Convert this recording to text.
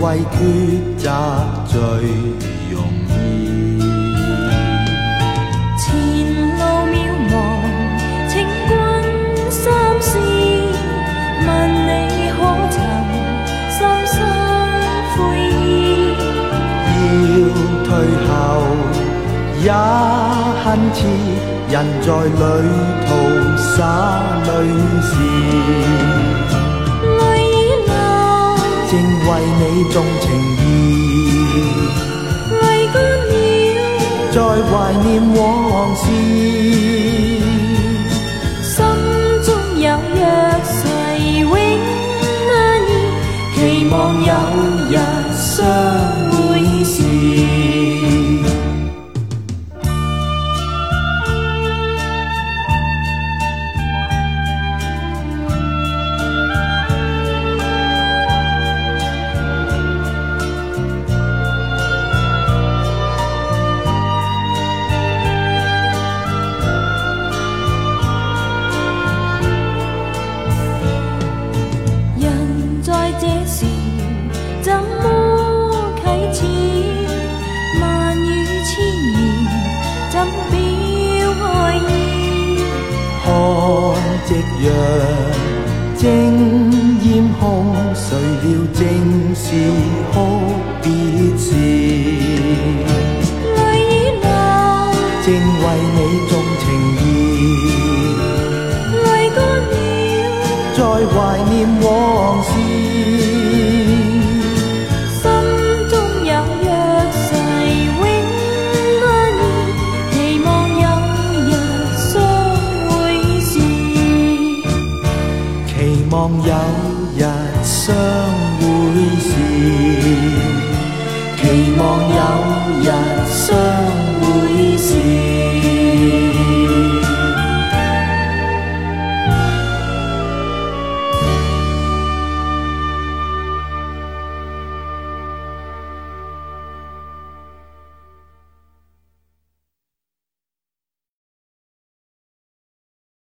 为抉择最容易？前路渺茫，请君三思。问你可曾深深悔意？要退后也恨迟，人在旅途洒泪时，正为你重情意，泪干了，再怀念往事。心中有约，谁永安意？期望有这时怎么启齿？万语千言怎表爱意？看夕阳正艳红，谁料正是空在怀念往事。心中有约，誓永安意？期望有日相会时。期望有日相会时，期望有日相